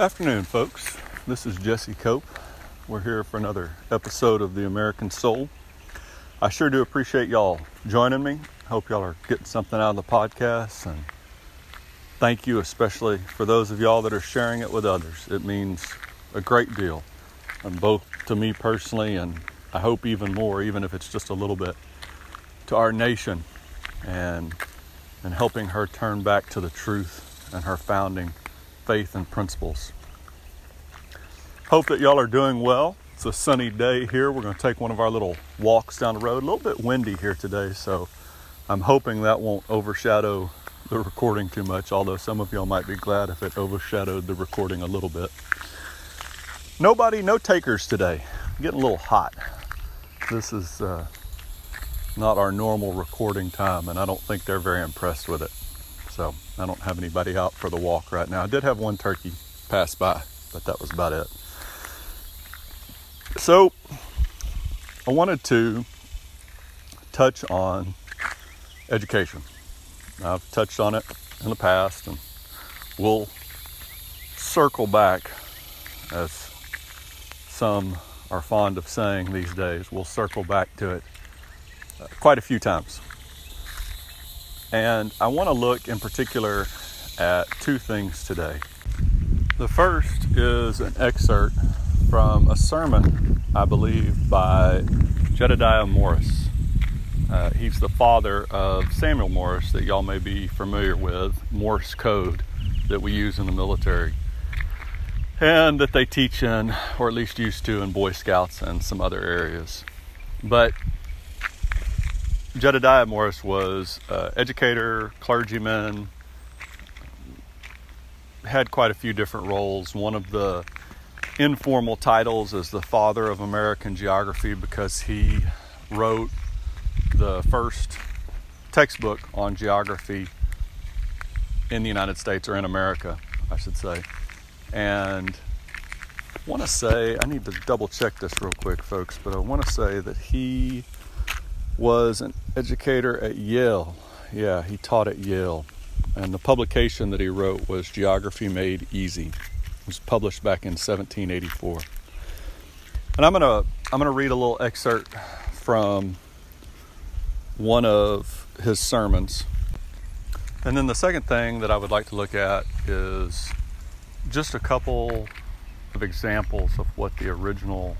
Afternoon, folks. This is Jesse Cope. We're here for another episode of The American Soul. I sure do appreciate y'all joining me. Hope y'all are getting something out of the podcast, and thank you especially for those of y'all that are sharing it with others. It means a great deal, and both to me personally, and I hope even more, even if it's just a little bit, to our nation, and and helping her turn back to the truth and her founding faith and principles. Hope that y'all are doing well. It's a sunny day here. We're going to take one of our little walks down the road. A little bit windy here today, so I'm hoping that won't overshadow the recording too much, although some of y'all might be glad if it overshadowed the recording a little bit. Nobody, no takers today. Getting a little hot. This is uh, not our normal recording time, and I don't think they're very impressed with it. So I don't have anybody out for the walk right now. I did have one turkey pass by, but that was about it. So I wanted to touch on education. I've touched on it in the past, and we'll circle back, as some are fond of saying these days. We'll circle back to it uh, quite a few times. And I want to look in particular at two things today. The first is an excerpt from a sermon, I believe, by Jedediah Morse. Uh, he's the father of Samuel Morse, that y'all may be familiar with, Morse code that we use in the military, and that they teach in, or at least used to, in Boy Scouts and some other areas. But Jedediah Morse was uh, educator, clergyman, had quite a few different roles. One of the informal titles is the father of American geography because he wrote the first textbook on geography in the United States or in America, I should say. And I want to say, I need to double check this real quick, folks, but I want to say that he was an educator at Yale. Yeah, he taught at Yale. And the publication that he wrote was Geography Made Easy. It was published back in 1784. And I'm going to I'm going to read a little excerpt from one of his sermons. And then the second thing that I would like to look at is just a couple of examples of what the original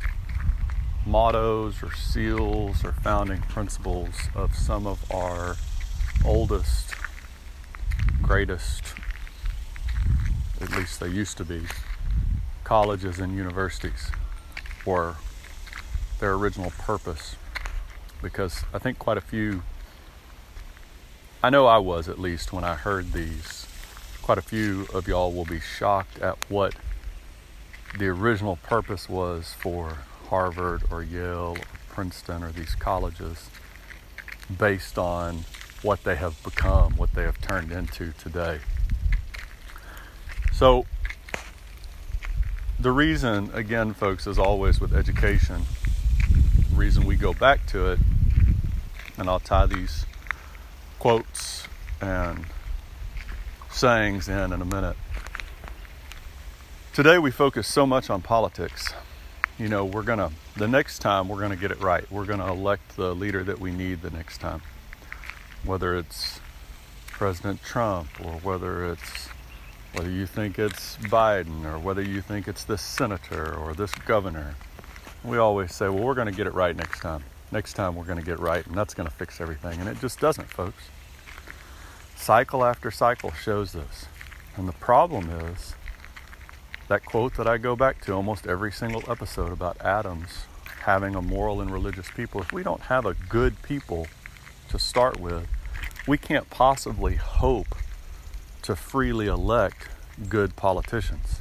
mottos or seals or founding principles of some of our oldest, greatest, at least they used to be, colleges and universities, or their original purpose. Because I think quite a few, I know I was at least when I heard these, quite a few of y'all will be shocked at what the original purpose was for Harvard or Yale or Princeton or these colleges based on what they have become, what they have turned into today. So, the reason, again, folks, as always with education, the reason we go back to it, and I'll tie these quotes and sayings in in a minute. Today we focus so much on politics you know, we're going to, the next time, we're going to get it right. We're going to elect the leader that we need the next time. Whether it's President Trump or whether it's, whether you think it's Biden or whether you think it's this senator or this governor. We always say, well, we're going to get it right next time. Next time we're going to get right, and that's going to fix everything. And it just doesn't, folks. Cycle after cycle shows this. And the problem is, that quote that I go back to almost every single episode about Adams having a moral and religious people. If we don't have a good people to start with, we can't possibly hope to freely elect good politicians.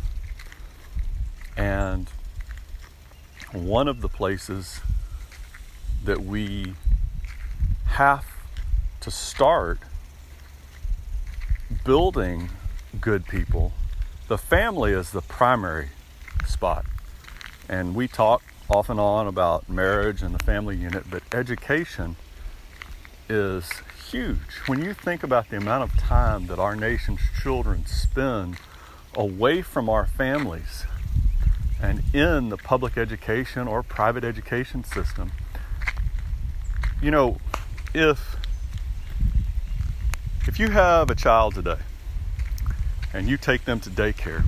And one of the places that we have to start building good people the family is the primary spot. And we talk off and on about marriage and the family unit, but education is huge. When you think about the amount of time that our nation's children spend away from our families and in the public education or private education system. You know, if if you have a child today and you take them to daycare,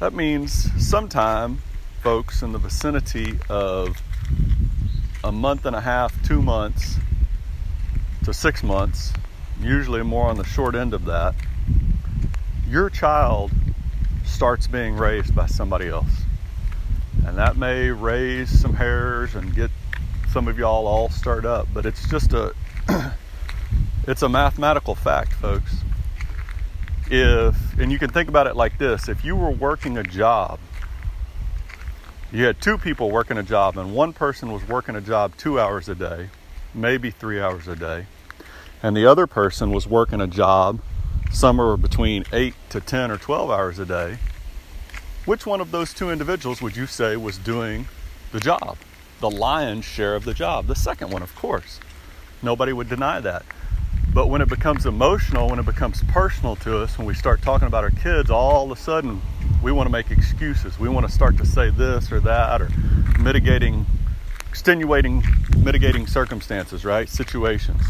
that means sometime folks in the vicinity of a month and a half, two months to six months, usually more on the short end of that, your child starts being raised by somebody else. And that may raise some hairs and get some of y'all all stirred up, but it's just a it's a mathematical fact, folks. If and you can think about it like this, if you were working a job, you had two people working a job and one person was working a job 2 hours a day, maybe 3 hours a day, and the other person was working a job somewhere between 8 to 10 or 12 hours a day, which one of those two individuals would you say was doing the job? The lion's share of the job. The second one, of course. Nobody would deny that. But when it becomes emotional, when it becomes personal to us, when we start talking about our kids, all of a sudden we want to make excuses. We want to start to say this or that or mitigating, extenuating, mitigating circumstances, right? Situations.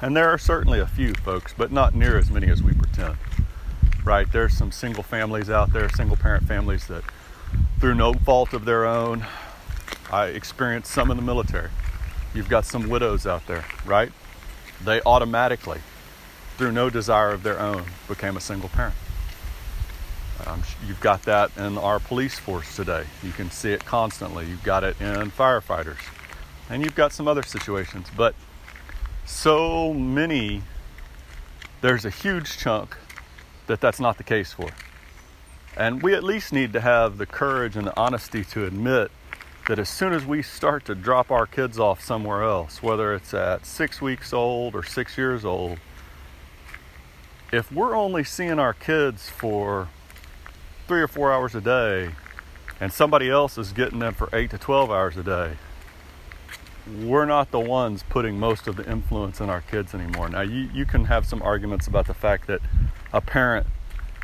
And there are certainly a few folks, but not near as many as we pretend. Right? There's some single families out there, single parent families that, through no fault of their own, I experienced some in the military. You've got some widows out there, right? They automatically, through no desire of their own, became a single parent. Um, you've got that in our police force today. You can see it constantly. You've got it in firefighters. And you've got some other situations. But so many, there's a huge chunk that that's not the case for. And we at least need to have the courage and the honesty to admit that as soon as we start to drop our kids off somewhere else, whether it's at six weeks old or six years old, if we're only seeing our kids for three or four hours a day and somebody else is getting them for eight to 12 hours a day, we're not the ones putting most of the influence in our kids anymore. Now, you, you can have some arguments about the fact that a parent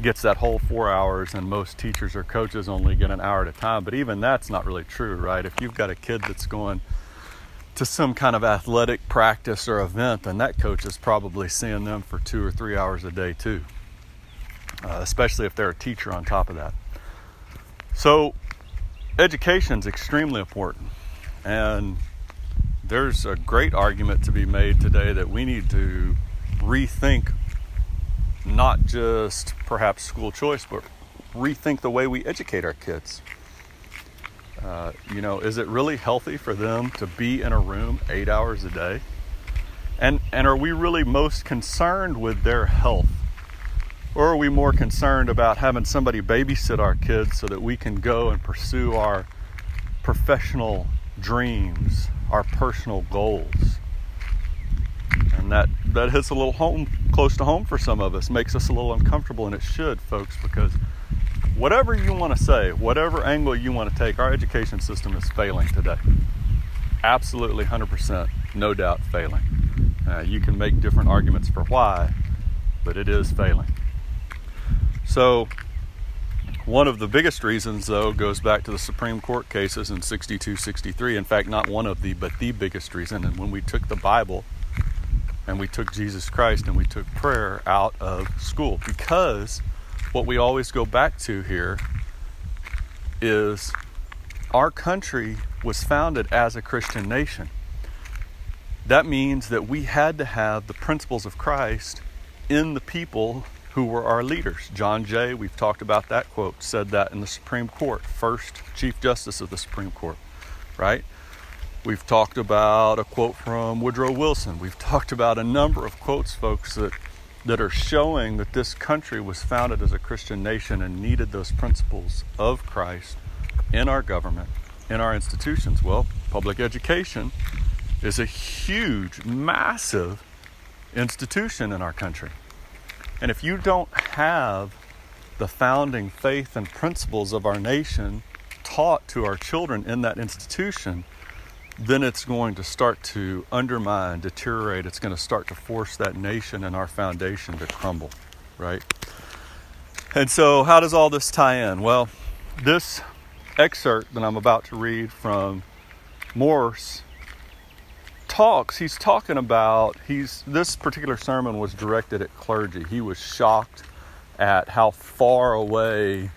gets that whole four hours and most teachers or coaches only get an hour at a time, but even that's not really true, right? If you've got a kid that's going to some kind of athletic practice or event, then that coach is probably seeing them for two or three hours a day, too, uh, especially if they're a teacher on top of that. So, education is extremely important. And there's a great argument to be made today that we need to rethink not just perhaps school choice, but rethink the way we educate our kids. Uh, you know, is it really healthy for them to be in a room eight hours a day? And, and are we really most concerned with their health? Or are we more concerned about having somebody babysit our kids so that we can go and pursue our professional dreams, our personal goals? And that, that hits a little home close to home for some of us, makes us a little uncomfortable, and it should, folks, because whatever you want to say, whatever angle you want to take, our education system is failing today. Absolutely 100%, no doubt failing. Uh, you can make different arguments for why, but it is failing. So, one of the biggest reasons, though, goes back to the Supreme Court cases in 62 63. In fact, not one of the, but the biggest reason. And when we took the Bible and we took Jesus Christ and we took prayer out of school, because what we always go back to here is our country was founded as a Christian nation. That means that we had to have the principles of Christ in the people who were our leaders. John Jay, we've talked about that quote, said that in the Supreme Court, first Chief Justice of the Supreme Court, right? We've talked about a quote from Woodrow Wilson. We've talked about a number of quotes, folks, that, that are showing that this country was founded as a Christian nation and needed those principles of Christ in our government, in our institutions. Well, public education is a huge, massive institution in our country. And if you don't have the founding faith and principles of our nation taught to our children in that institution, then it's going to start to undermine, deteriorate. It's going to start to force that nation and our foundation to crumble, right? And so, how does all this tie in? Well, this excerpt that I'm about to read from Morse talks he's talking about he's this particular sermon was directed at clergy he was shocked at how far away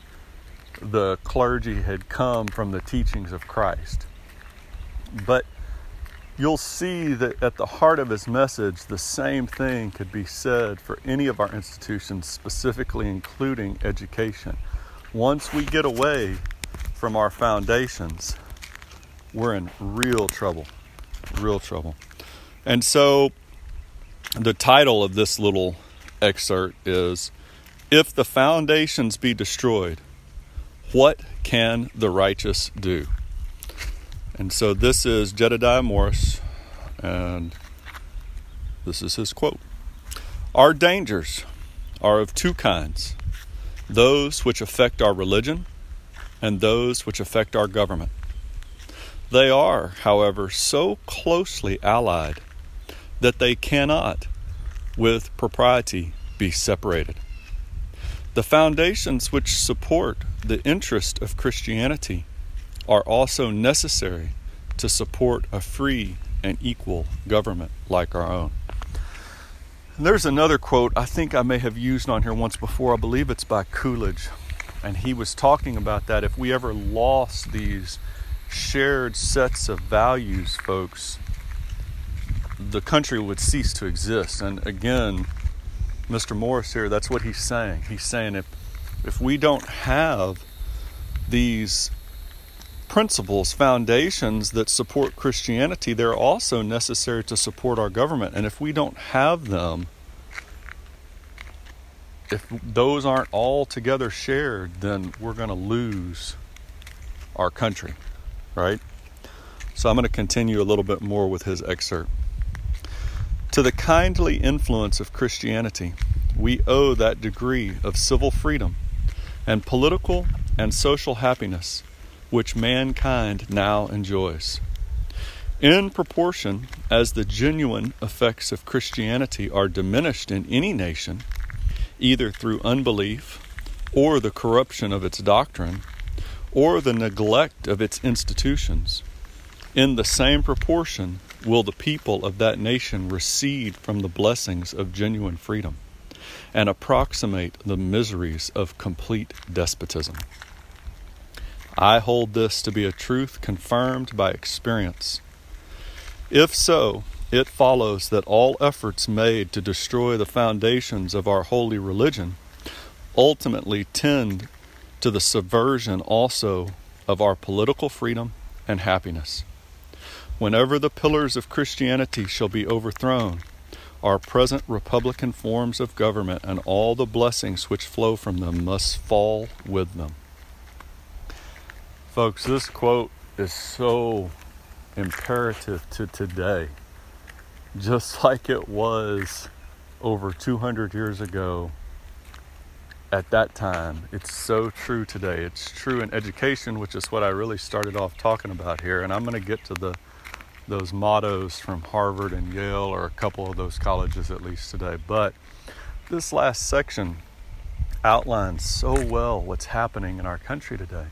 the clergy had come from the teachings of Christ but you'll see that at the heart of his message the same thing could be said for any of our institutions specifically including education once we get away from our foundations we're in real trouble real trouble. And so the title of this little excerpt is If the Foundations Be Destroyed, What Can the Righteous Do? And so this is Jedediah Morse, and this is his quote Our dangers are of two kinds those which affect our religion and those which affect our government. They are, however, so closely allied that they cannot, with propriety, be separated. The foundations which support the interest of Christianity are also necessary to support a free and equal government like our own. And there's another quote I think I may have used on here once before. I believe it's by Coolidge. And he was talking about that if we ever lost these shared sets of values, folks, the country would cease to exist. And again, Mr. Morse here, that's what he's saying. He's saying if if we don't have these principles, foundations that support Christianity, they're also necessary to support our government. And if we don't have them, if those aren't all together shared, then we're going to lose our country right? So I'm going to continue a little bit more with his excerpt. To the kindly influence of Christianity, we owe that degree of civil freedom and political and social happiness which mankind now enjoys. In proportion as the genuine effects of Christianity are diminished in any nation, either through unbelief or the corruption of its doctrine, or the neglect of its institutions, in the same proportion will the people of that nation recede from the blessings of genuine freedom and approximate the miseries of complete despotism. I hold this to be a truth confirmed by experience. If so, it follows that all efforts made to destroy the foundations of our holy religion ultimately tend to the subversion also of our political freedom and happiness. Whenever the pillars of Christianity shall be overthrown, our present republican forms of government and all the blessings which flow from them must fall with them. Folks, this quote is so imperative to today, just like it was over 200 years ago at that time. It's so true today. It's true in education, which is what I really started off talking about here. And I'm going to get to the those mottos from Harvard and Yale, or a couple of those colleges at least today. But this last section outlines so well what's happening in our country today.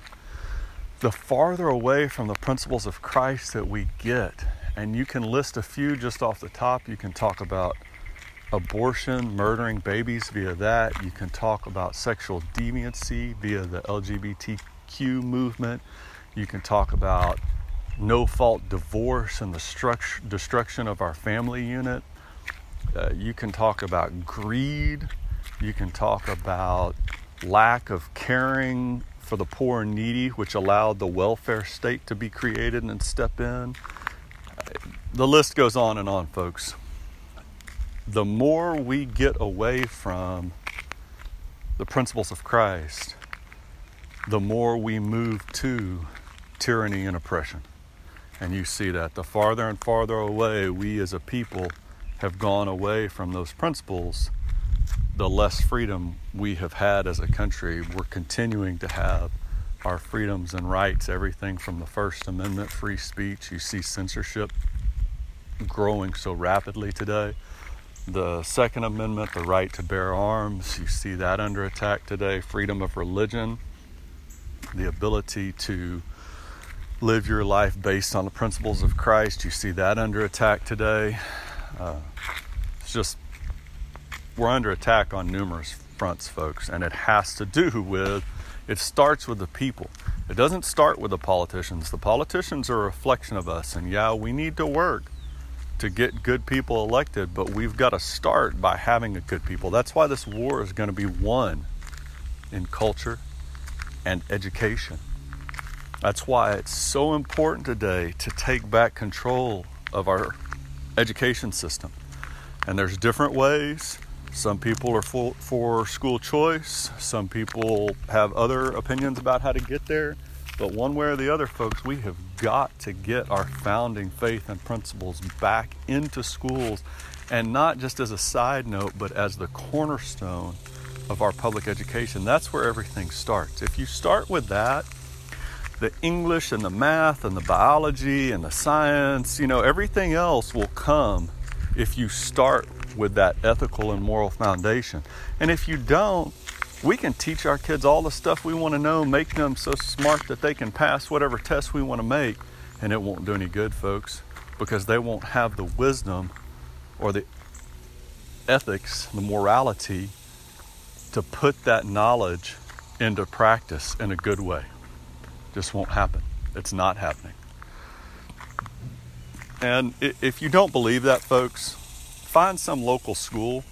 The farther away from the principles of Christ that we get, and you can list a few just off the top, you can talk about abortion, murdering babies via that. You can talk about sexual deviancy via the LGBTQ movement. You can talk about no fault divorce and the destruction of our family unit. Uh, you can talk about greed. You can talk about lack of caring for the poor and needy, which allowed the welfare state to be created and step in. The list goes on and on, folks the more we get away from the principles of Christ, the more we move to tyranny and oppression. And you see that the farther and farther away we as a people have gone away from those principles, the less freedom we have had as a country. We're continuing to have our freedoms and rights, everything from the First Amendment, free speech. You see censorship growing so rapidly today the Second Amendment, the right to bear arms, you see that under attack today. Freedom of religion, the ability to live your life based on the principles of Christ, you see that under attack today. Uh, it's just, we're under attack on numerous fronts, folks, and it has to do with, it starts with the people. It doesn't start with the politicians. The politicians are a reflection of us, and yeah, we need to work to get good people elected, but we've got to start by having a good people. That's why this war is going to be won in culture and education. That's why it's so important today to take back control of our education system. And there's different ways. Some people are for, for school choice, some people have other opinions about how to get there. But one way or the other, folks, we have got to get our founding faith and principles back into schools and not just as a side note, but as the cornerstone of our public education. That's where everything starts. If you start with that, the English and the math and the biology and the science, you know, everything else will come if you start with that ethical and moral foundation. And if you don't, we can teach our kids all the stuff we want to know, make them so smart that they can pass whatever test we want to make, and it won't do any good, folks, because they won't have the wisdom or the ethics, the morality to put that knowledge into practice in a good way. Just won't happen. It's not happening. And if you don't believe that, folks, find some local school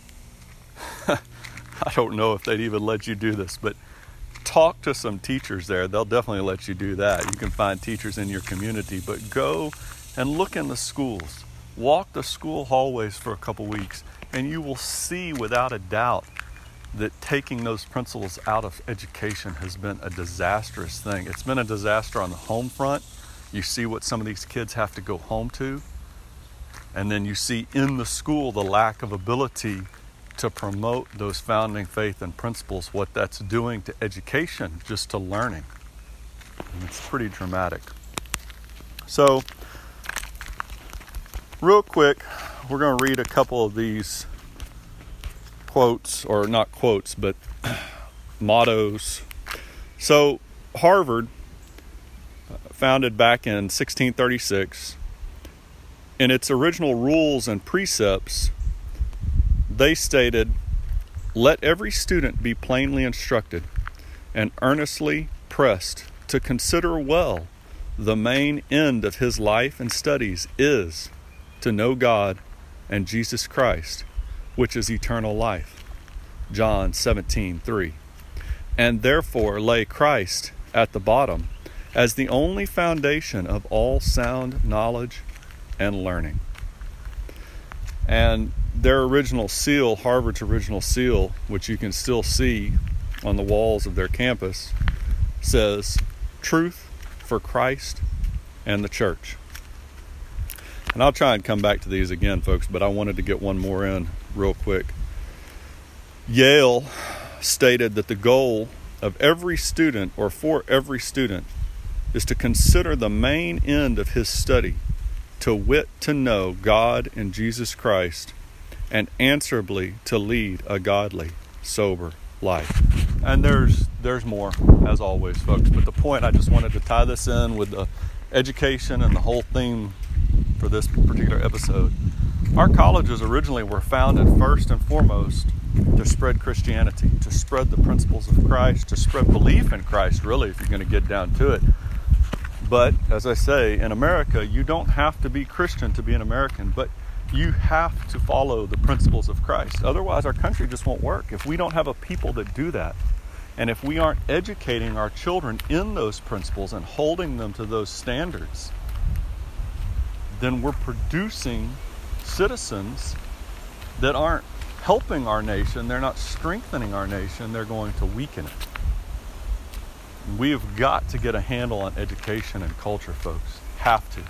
I don't know if they'd even let you do this, but talk to some teachers there. They'll definitely let you do that. You can find teachers in your community, but go and look in the schools. Walk the school hallways for a couple weeks, and you will see without a doubt that taking those principles out of education has been a disastrous thing. It's been a disaster on the home front. You see what some of these kids have to go home to. And then you see in the school the lack of ability to promote those founding faith and principles, what that's doing to education, just to learning. And it's pretty dramatic. So, real quick, we're going to read a couple of these quotes, or not quotes, but mottos. So, Harvard, founded back in 1636, in its original rules and precepts, they stated, Let every student be plainly instructed and earnestly pressed to consider well the main end of his life and studies is to know God and Jesus Christ, which is eternal life. John 17:3. And therefore lay Christ at the bottom as the only foundation of all sound knowledge and learning. And their original seal, Harvard's original seal, which you can still see on the walls of their campus, says truth for Christ and the church. And I'll try and come back to these again, folks, but I wanted to get one more in real quick. Yale stated that the goal of every student, or for every student, is to consider the main end of his study, to wit, to know God and Jesus Christ and answerably to lead a godly, sober life. And there's there's more, as always, folks. But the point I just wanted to tie this in with the education and the whole theme for this particular episode. Our colleges originally were founded first and foremost to spread Christianity, to spread the principles of Christ, to spread belief in Christ, really, if you're going to get down to it. But as I say, in America, you don't have to be Christian to be an American, but you have to follow the principles of Christ. Otherwise, our country just won't work. If we don't have a people that do that, and if we aren't educating our children in those principles and holding them to those standards, then we're producing citizens that aren't helping our nation, they're not strengthening our nation, they're going to weaken it. We have got to get a handle on education and culture, folks. Have to.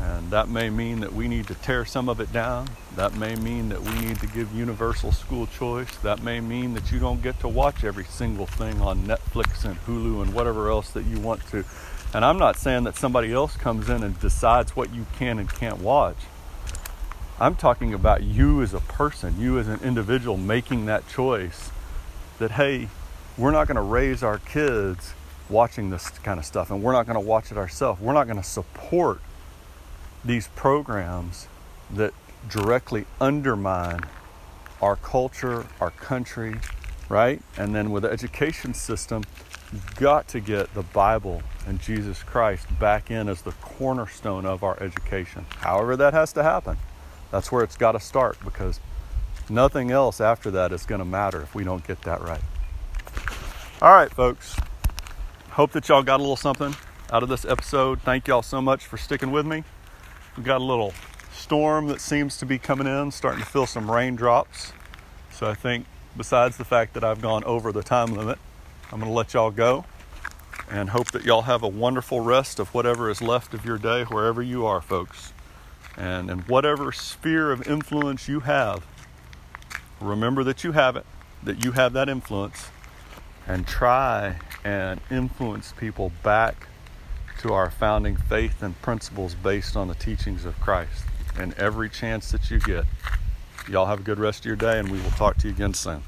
And that may mean that we need to tear some of it down. That may mean that we need to give universal school choice. That may mean that you don't get to watch every single thing on Netflix and Hulu and whatever else that you want to. And I'm not saying that somebody else comes in and decides what you can and can't watch. I'm talking about you as a person, you as an individual making that choice that, hey, we're not going to raise our kids watching this kind of stuff and we're not going to watch it ourselves. We're not going to support these programs that directly undermine our culture, our country, right? And then with the education system, got to get the Bible and Jesus Christ back in as the cornerstone of our education. However, that has to happen. That's where it's got to start because nothing else after that is going to matter if we don't get that right. All right, folks. Hope that y'all got a little something out of this episode. Thank y'all so much for sticking with me. We've got a little storm that seems to be coming in, starting to feel some raindrops. So I think, besides the fact that I've gone over the time limit, I'm going to let y'all go and hope that y'all have a wonderful rest of whatever is left of your day, wherever you are, folks. And in whatever sphere of influence you have, remember that you have it, that you have that influence, and try and influence people back to our founding faith and principles based on the teachings of Christ. And every chance that you get, y'all have a good rest of your day, and we will talk to you again soon.